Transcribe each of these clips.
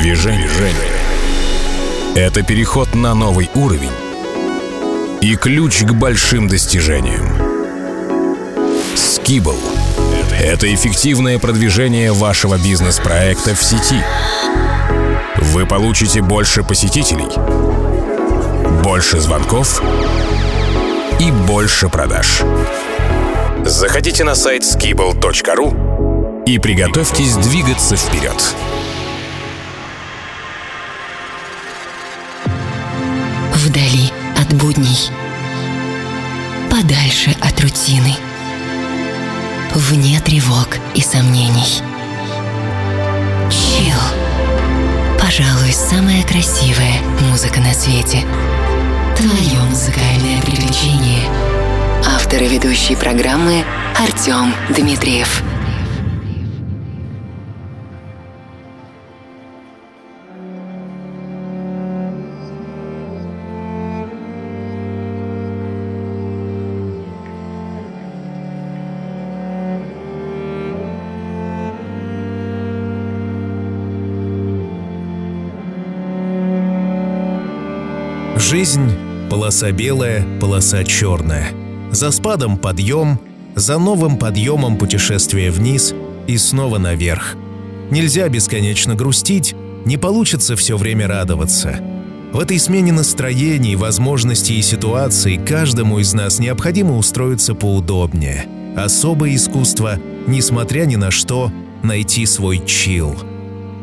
Движение. Это переход на новый уровень и ключ к большим достижениям. Skibble – это эффективное продвижение вашего бизнес-проекта в сети. Вы получите больше посетителей, больше звонков и больше продаж. Заходите на сайт skibble.ru и приготовьтесь двигаться вперед. От будней, подальше от рутины, вне тревог и сомнений. Чил. Пожалуй, самая красивая музыка на свете. Твое музыкальное приключение. Автор и ведущий программы Артем Дмитриев. Жизнь — полоса белая, полоса черная. За спадом подъем, за новым подъемом путешествие вниз и снова наверх. Нельзя бесконечно грустить, не получится все время радоваться. В этой смене настроений, возможностей и ситуаций каждому из нас необходимо устроиться поудобнее. Особое искусство, несмотря ни на что, найти свой чил.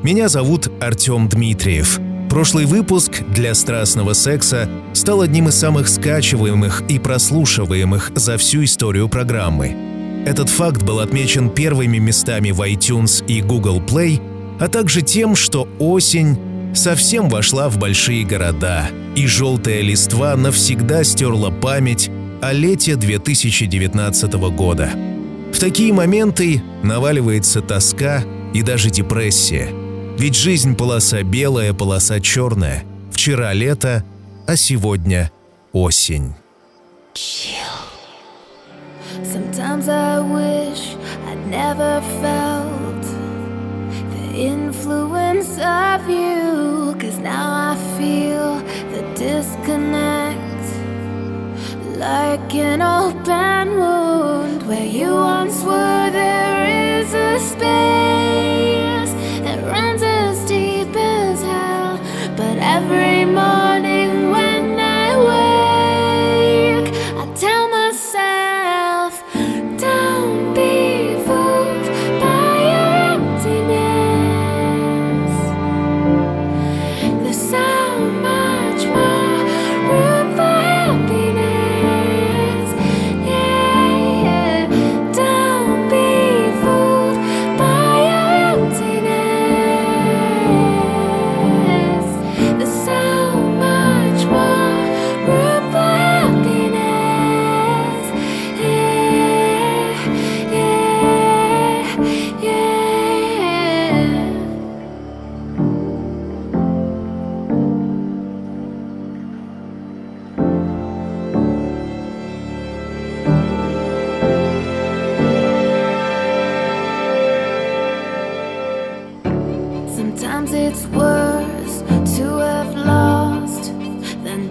Меня зовут Артем Дмитриев — Прошлый выпуск для страстного секса стал одним из самых скачиваемых и прослушиваемых за всю историю программы. Этот факт был отмечен первыми местами в iTunes и Google Play, а также тем, что осень совсем вошла в большие города, и желтая листва навсегда стерла память о лете 2019 года. В такие моменты наваливается тоска и даже депрессия – ведь жизнь полоса белая, полоса черная. Вчера лето, а сегодня осень. Where you once were, there is a space every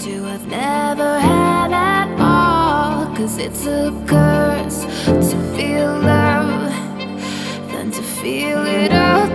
to have never had at all. Cause it's a curse to feel love than to feel it all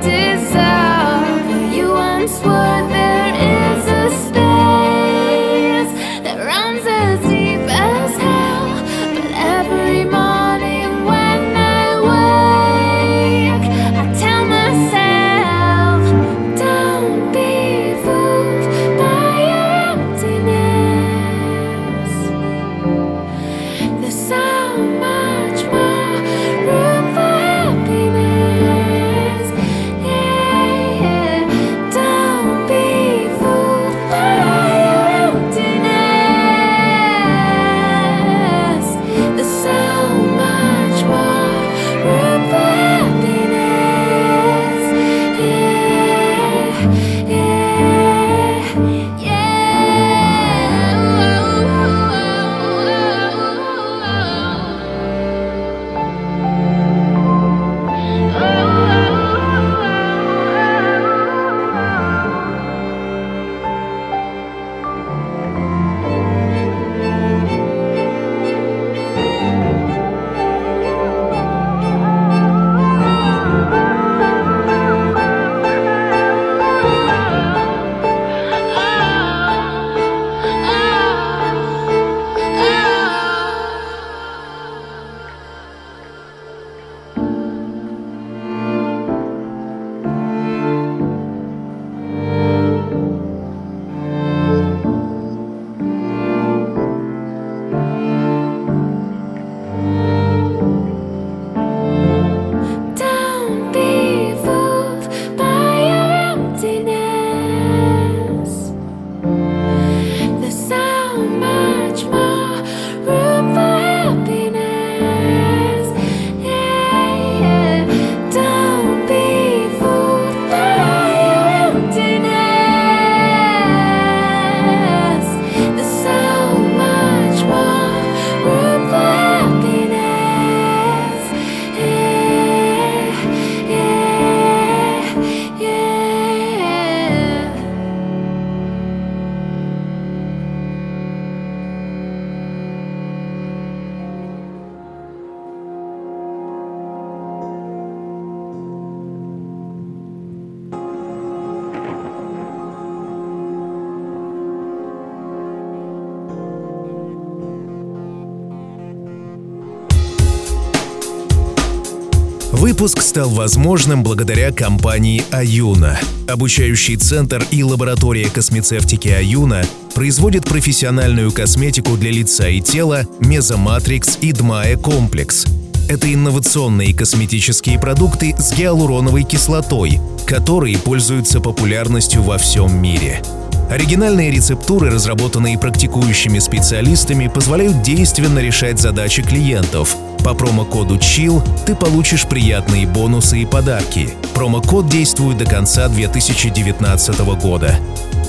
стал возможным благодаря компании «Аюна». Обучающий центр и лаборатория космецевтики «Аюна» производит профессиональную косметику для лица и тела «Мезоматрикс» и «Дмая Комплекс». Это инновационные косметические продукты с гиалуроновой кислотой, которые пользуются популярностью во всем мире. Оригинальные рецептуры, разработанные практикующими специалистами, позволяют действенно решать задачи клиентов – по промокоду CHILL ты получишь приятные бонусы и подарки. Промокод действует до конца 2019 года.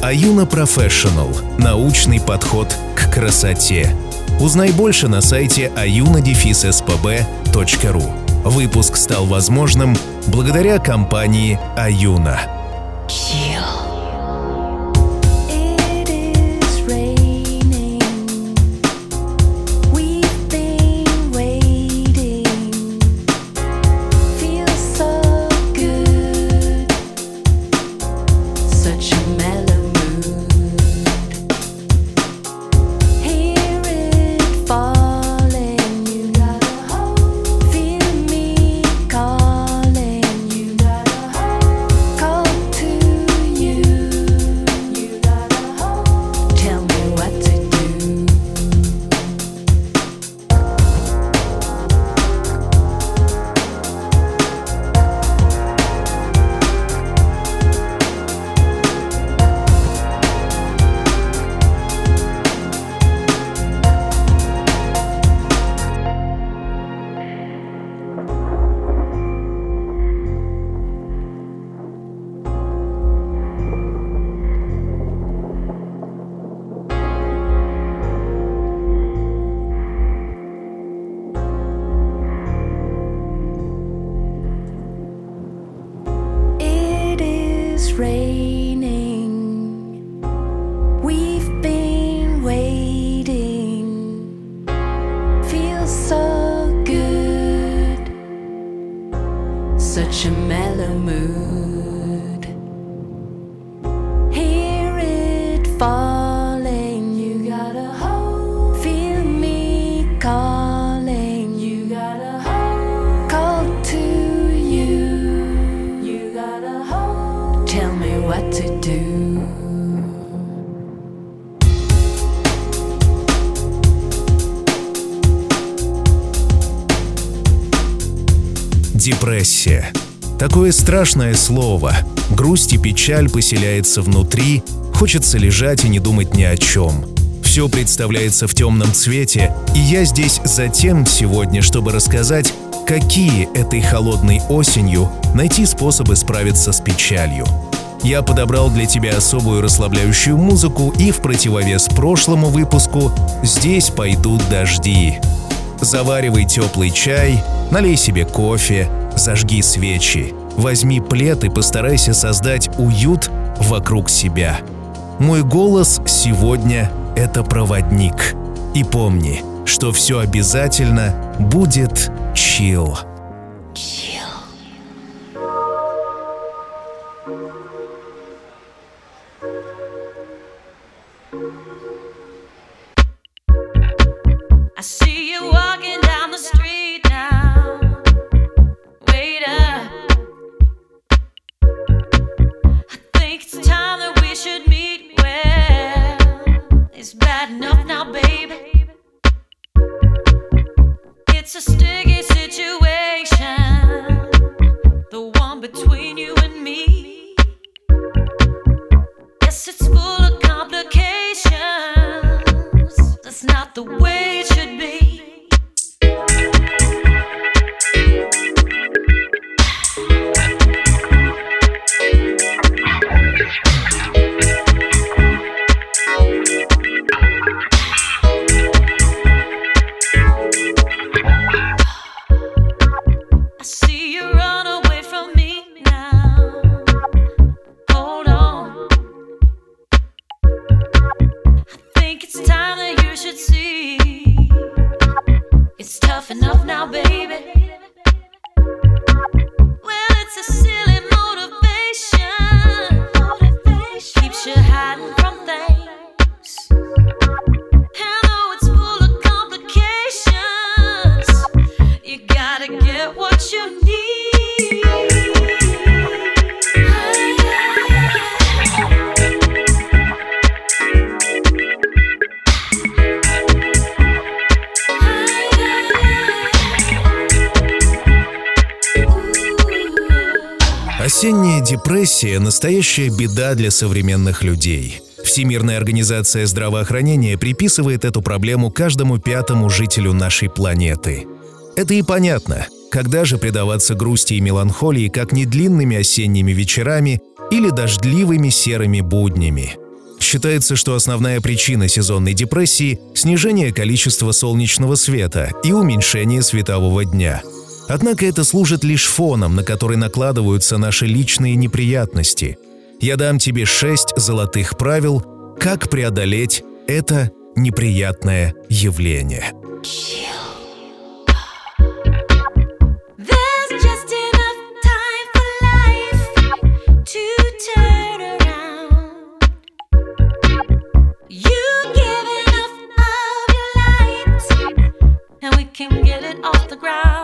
Аюна Professional – научный подход к красоте. Узнай больше на сайте ayuna-spb.ru. Выпуск стал возможным благодаря компании «Аюна». Chill. Страшное слово. Грусть и печаль поселяется внутри, хочется лежать и не думать ни о чем. Все представляется в темном цвете, и я здесь за тем сегодня, чтобы рассказать, какие этой холодной осенью найти способы справиться с печалью. Я подобрал для тебя особую расслабляющую музыку, и в противовес прошлому выпуску «Здесь пойдут дожди». Заваривай теплый чай, налей себе кофе, зажги свечи, возьми плед и постарайся создать уют вокруг себя. Мой голос сегодня — это проводник. И помни, что все обязательно будет чил. I депрессия – настоящая беда для современных людей. Всемирная организация здравоохранения приписывает эту проблему каждому пятому жителю нашей планеты. Это и понятно. Когда же предаваться грусти и меланхолии, как не длинными осенними вечерами или дождливыми серыми буднями? Считается, что основная причина сезонной депрессии – снижение количества солнечного света и уменьшение светового дня – Однако это служит лишь фоном, на который накладываются наши личные неприятности. Я дам тебе шесть золотых правил, как преодолеть это неприятное явление. Can get it off the ground.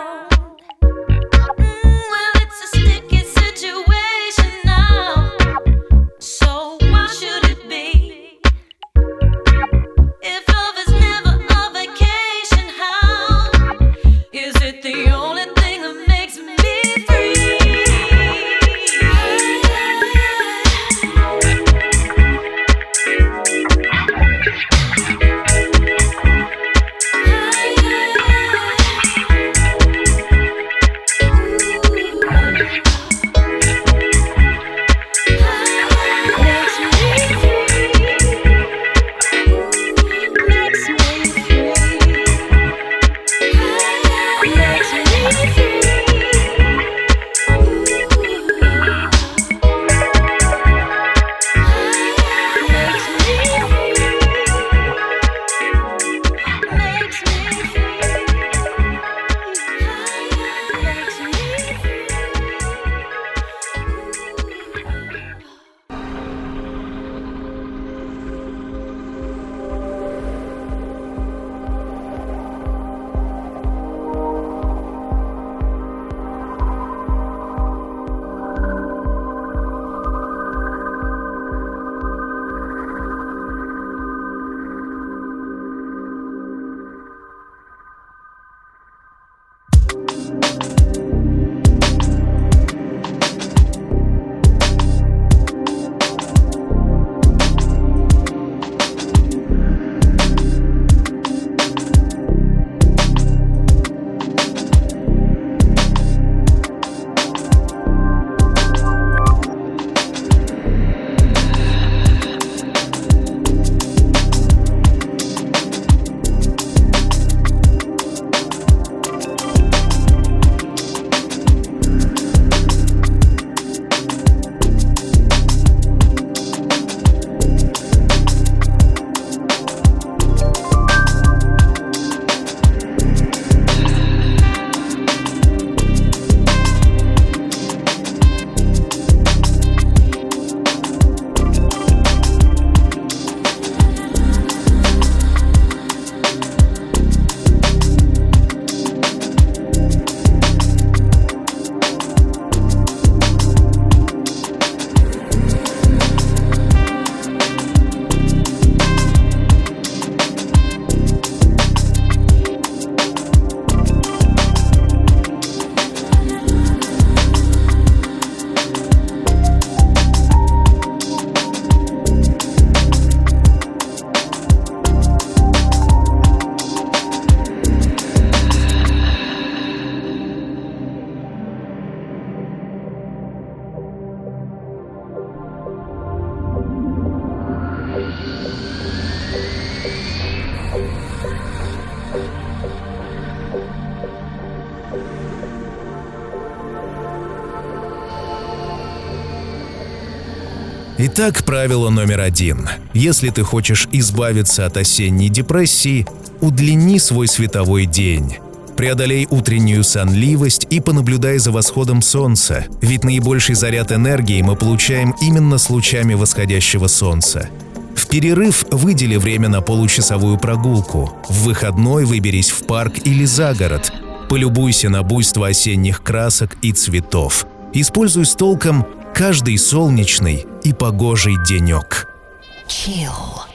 Итак, правило номер один. Если ты хочешь избавиться от осенней депрессии, удлини свой световой день. Преодолей утреннюю сонливость и понаблюдай за восходом солнца, ведь наибольший заряд энергии мы получаем именно с лучами восходящего солнца. В перерыв выдели время на получасовую прогулку. В выходной выберись в парк или за город. Полюбуйся на буйство осенних красок и цветов. Используй с толком каждый солнечный и погожий денек. Chill.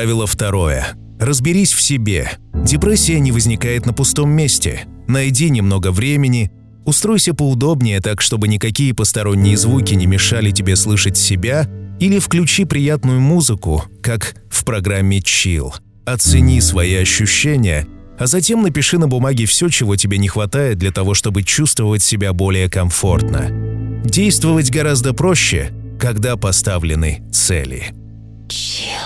Правило второе. Разберись в себе. Депрессия не возникает на пустом месте. Найди немного времени, устройся поудобнее так, чтобы никакие посторонние звуки не мешали тебе слышать себя, или включи приятную музыку, как в программе Chill. Оцени свои ощущения, а затем напиши на бумаге все, чего тебе не хватает для того, чтобы чувствовать себя более комфортно. Действовать гораздо проще, когда поставлены цели. Chill.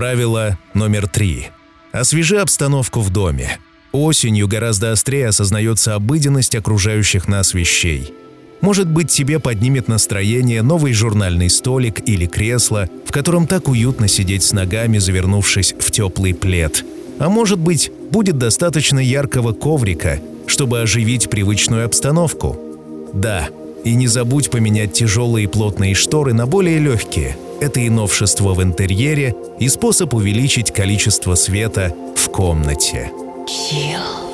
Правило номер три. Освежи обстановку в доме. Осенью гораздо острее осознается обыденность окружающих нас вещей. Может быть, тебе поднимет настроение новый журнальный столик или кресло, в котором так уютно сидеть с ногами, завернувшись в теплый плед. А может быть, будет достаточно яркого коврика, чтобы оживить привычную обстановку. Да, и не забудь поменять тяжелые плотные шторы на более легкие. Это и новшество в интерьере, и способ увеличить количество света в комнате. Chill.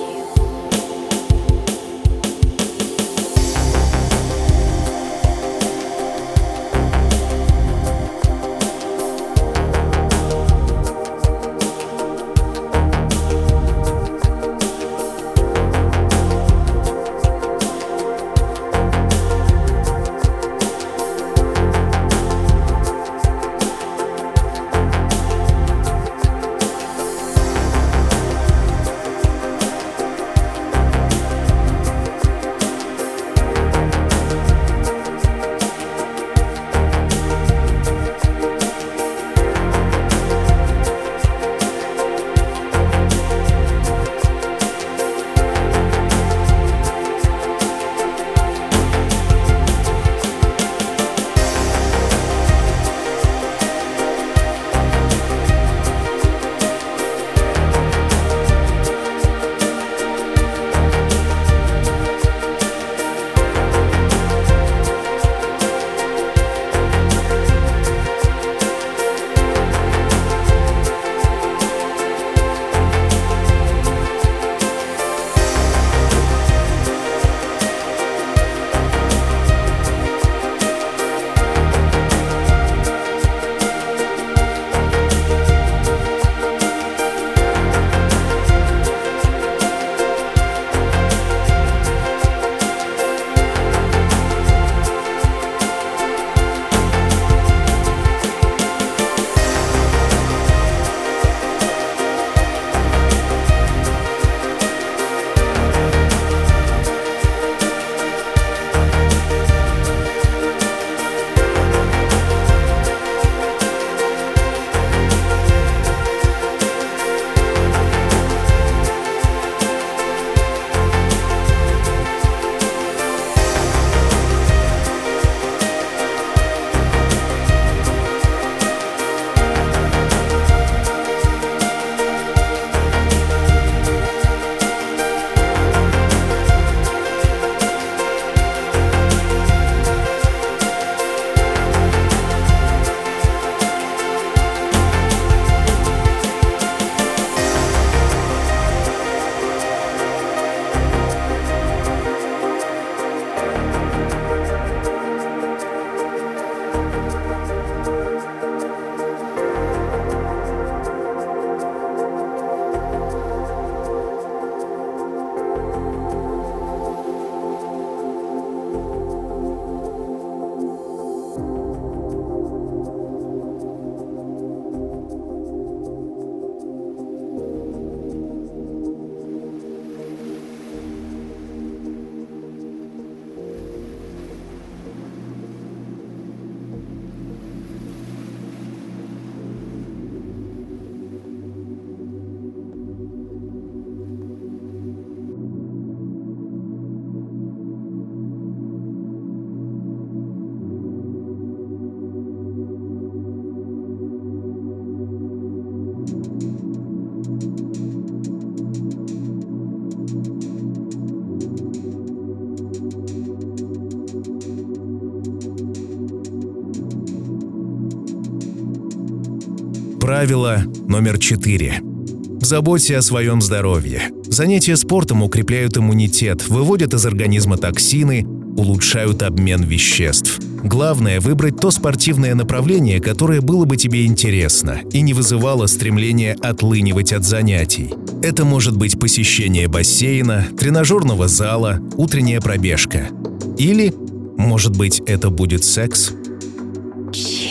Правило номер четыре. Заботься о своем здоровье. Занятия спортом укрепляют иммунитет, выводят из организма токсины, улучшают обмен веществ. Главное – выбрать то спортивное направление, которое было бы тебе интересно и не вызывало стремления отлынивать от занятий. Это может быть посещение бассейна, тренажерного зала, утренняя пробежка. Или, может быть, это будет секс – Правило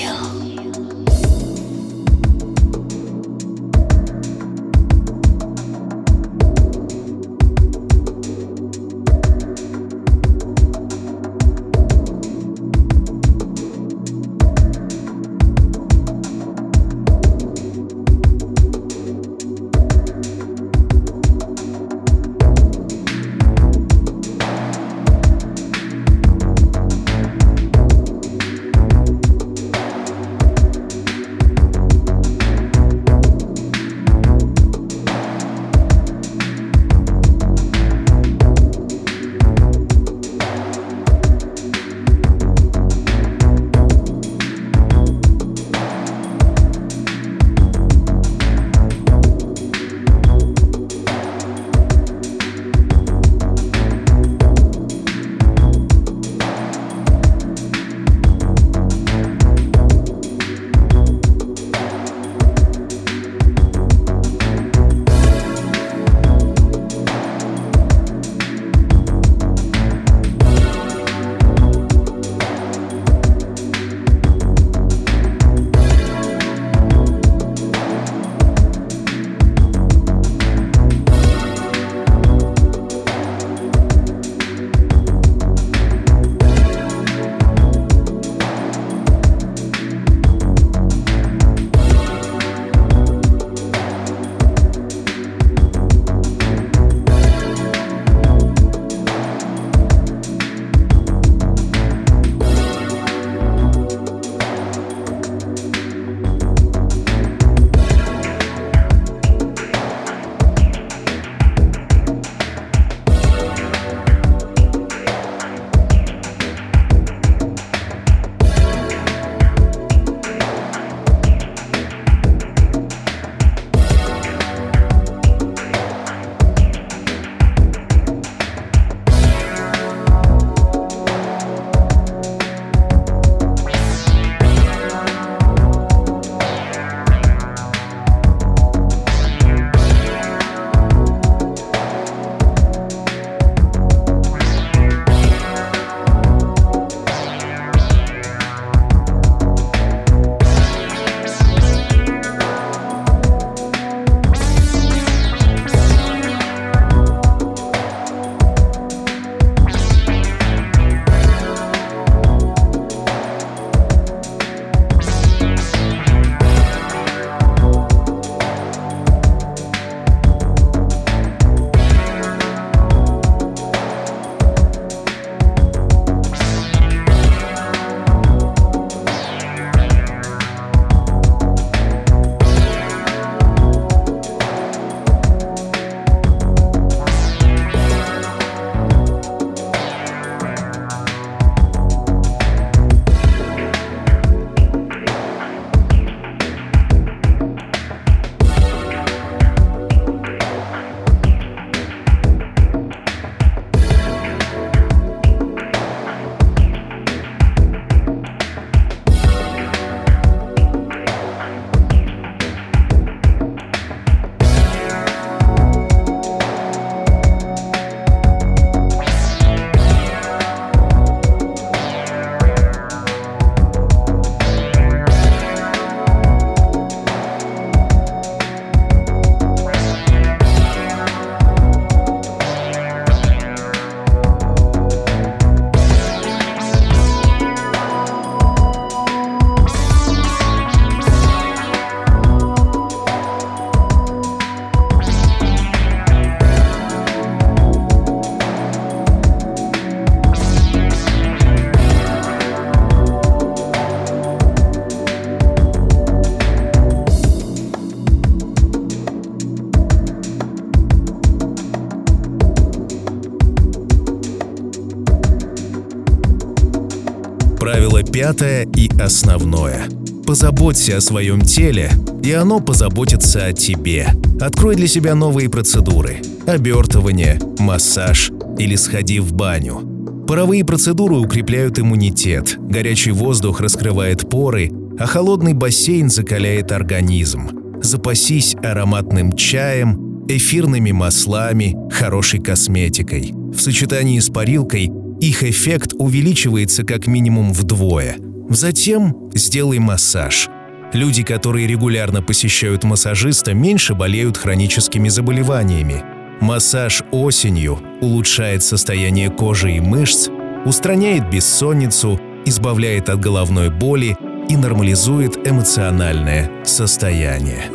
пятое и основное. Позаботься о своем теле, и оно позаботится о тебе. Открой для себя новые процедуры. Обертывание, массаж или сходи в баню. Паровые процедуры укрепляют иммунитет, горячий воздух раскрывает поры, а холодный бассейн закаляет организм. Запасись ароматным чаем, эфирными маслами, хорошей косметикой. В сочетании с парилкой их эффект увеличивается как минимум вдвое. Затем сделай массаж. Люди, которые регулярно посещают массажиста, меньше болеют хроническими заболеваниями. Массаж осенью улучшает состояние кожи и мышц, устраняет бессонницу, избавляет от головной боли и нормализует эмоциональное состояние.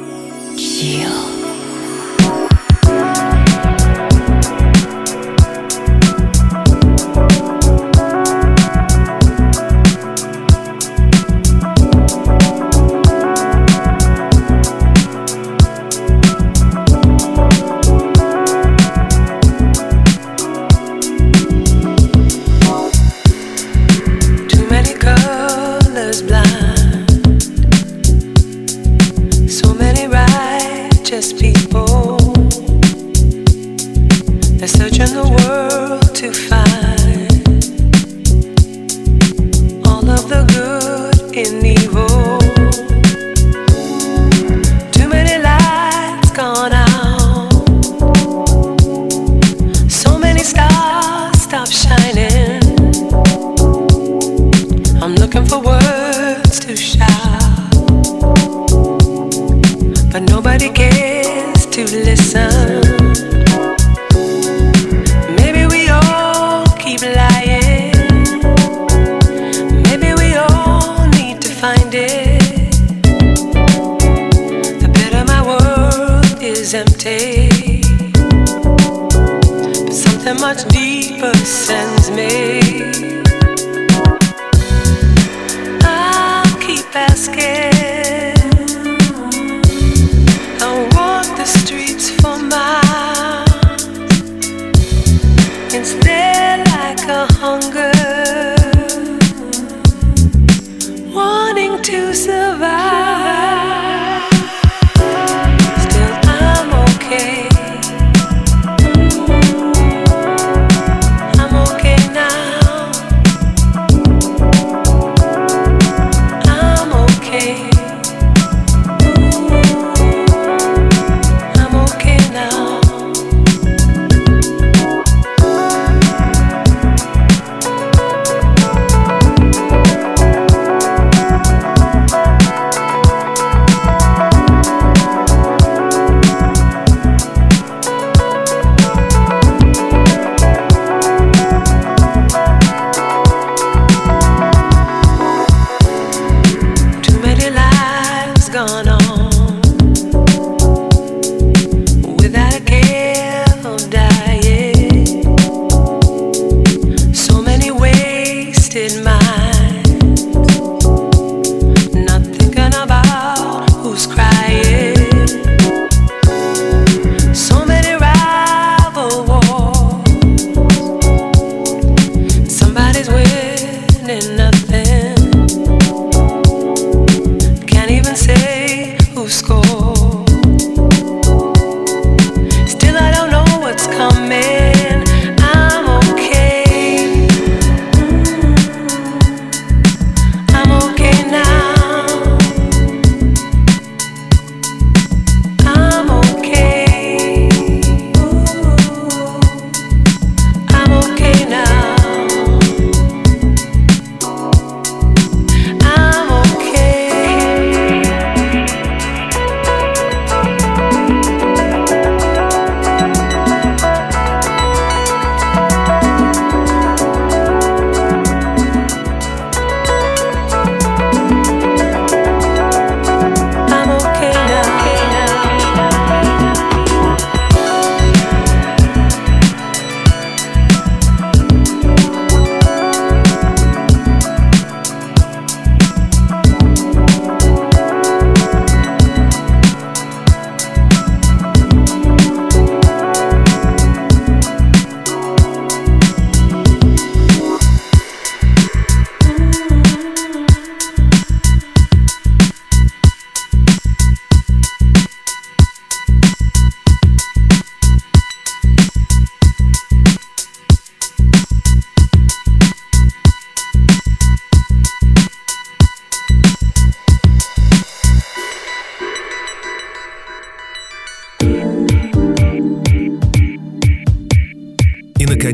Chill.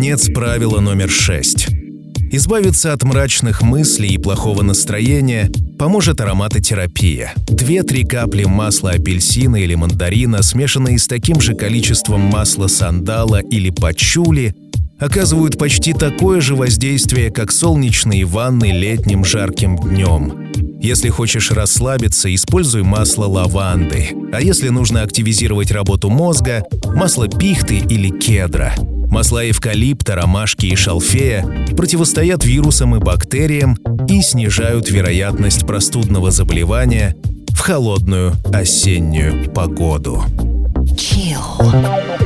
Наконец, правило номер шесть. Избавиться от мрачных мыслей и плохого настроения поможет ароматотерапия. Две-три капли масла апельсина или мандарина, смешанные с таким же количеством масла сандала или пачули, оказывают почти такое же воздействие, как солнечные ванны летним жарким днем. Если хочешь расслабиться, используй масло лаванды. А если нужно активизировать работу мозга, масло пихты или кедра. Масла эвкалипта, ромашки и шалфея противостоят вирусам и бактериям и снижают вероятность простудного заболевания в холодную осеннюю погоду. Chill.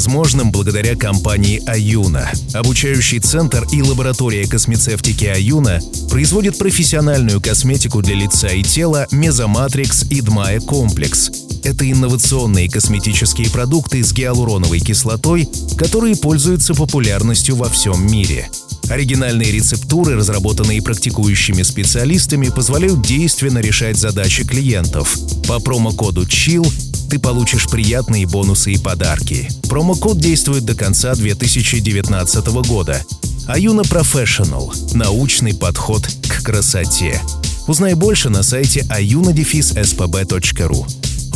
Возможным благодаря компании «Аюна». Обучающий центр и лаборатория космецевтики «Аюна» производит профессиональную косметику для лица и тела «Мезоматрикс» и «Дмая Комплекс». Это инновационные косметические продукты с гиалуроновой кислотой, которые пользуются популярностью во всем мире. Оригинальные рецептуры, разработанные практикующими специалистами, позволяют действенно решать задачи клиентов. По промокоду CHILL ты получишь приятные бонусы и подарки. Промокод действует до конца 2019 года. Аюна Professional – научный подход к красоте. Узнай больше на сайте ayuna-spb.ru.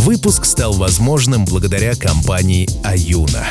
Выпуск стал возможным благодаря компании «Аюна».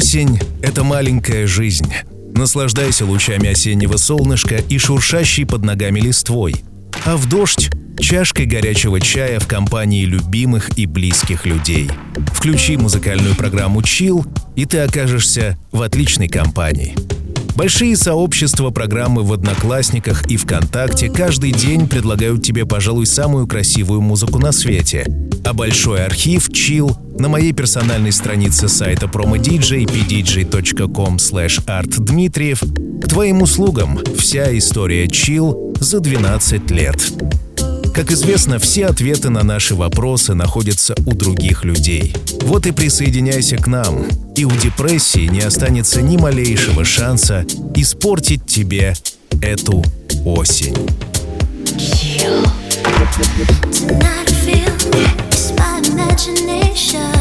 Осень — это маленькая жизнь. Наслаждайся лучами осеннего солнышка и шуршащей под ногами листвой. А в дождь — чашкой горячего чая в компании любимых и близких людей. Включи музыкальную программу «Чил», и ты окажешься в отличной компании. Большие сообщества программы в Одноклассниках и ВКонтакте каждый день предлагают тебе, пожалуй, самую красивую музыку на свете. А большой архив Chill на моей персональной странице сайта promodj pdj.com artdmitriev к твоим услугам вся история Chill за 12 лет. Как известно, все ответы на наши вопросы находятся у других людей. Вот и присоединяйся к нам, и у депрессии не останется ни малейшего шанса испортить тебе эту осень. Tonight I feel it's my imagination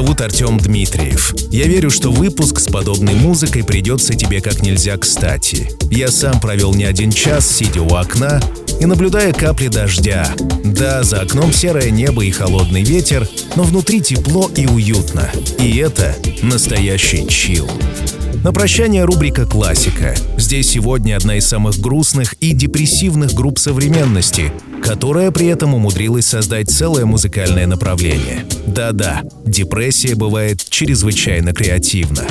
зовут Артем Дмитриев. Я верю, что выпуск с подобной музыкой придется тебе как нельзя кстати. Я сам провел не один час, сидя у окна и наблюдая капли дождя. Да, за окном серое небо и холодный ветер, но внутри тепло и уютно. И это настоящий чил. На прощание рубрика «Классика». Здесь сегодня одна из самых грустных и депрессивных групп современности, которая при этом умудрилась создать целое музыкальное направление. Да-да, депрессия бывает чрезвычайно креативна.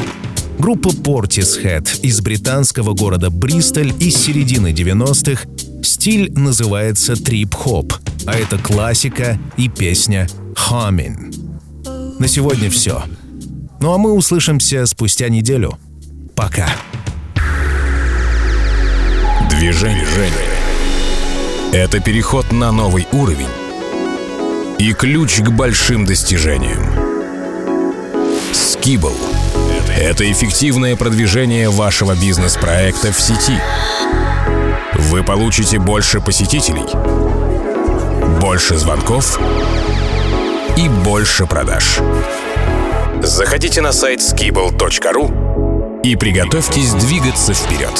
Группа Portishead из британского города Бристоль из середины 90-х стиль называется трип-хоп, а это классика и песня «Humming». На сегодня все. Ну а мы услышимся спустя неделю. Пока. Движение. Это переход на новый уровень и ключ к большим достижениям. Skibble – это эффективное продвижение вашего бизнес-проекта в сети. Вы получите больше посетителей, больше звонков и больше продаж. Заходите на сайт skibble.ru и приготовьтесь двигаться вперед.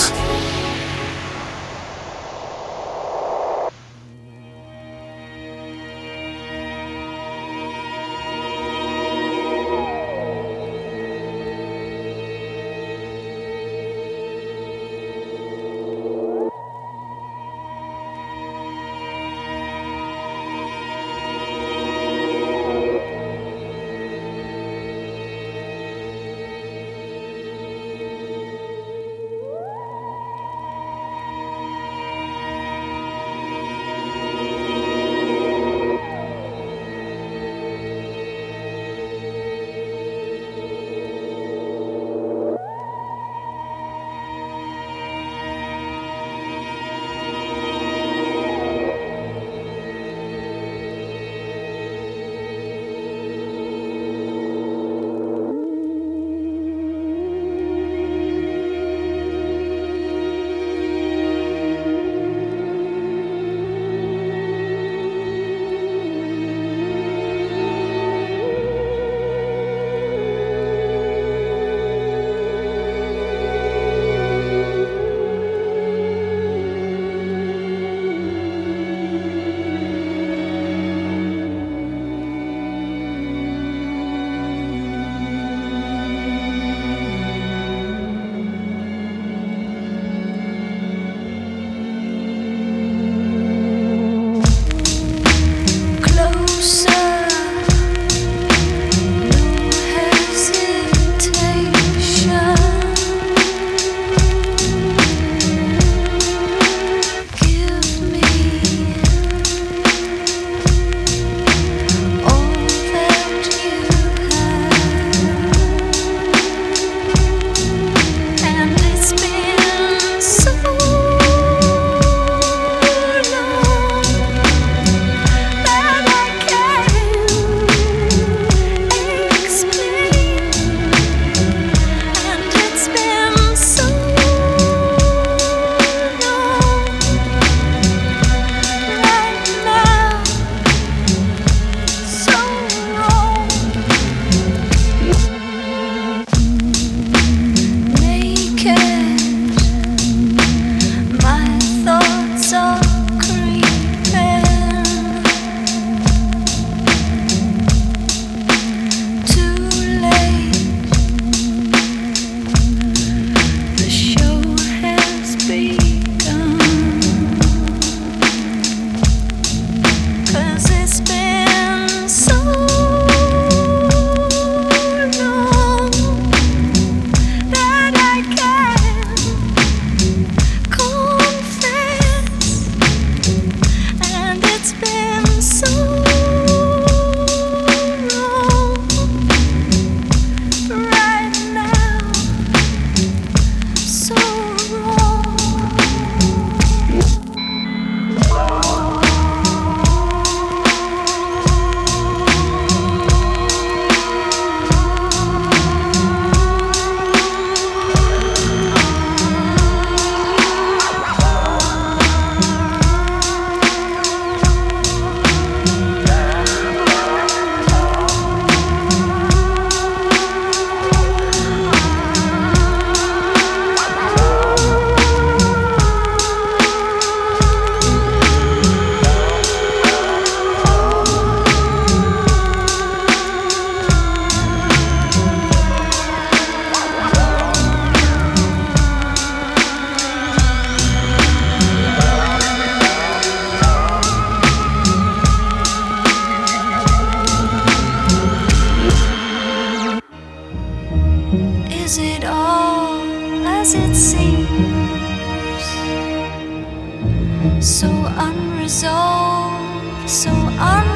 as it seems. So unresolved, so unresolved.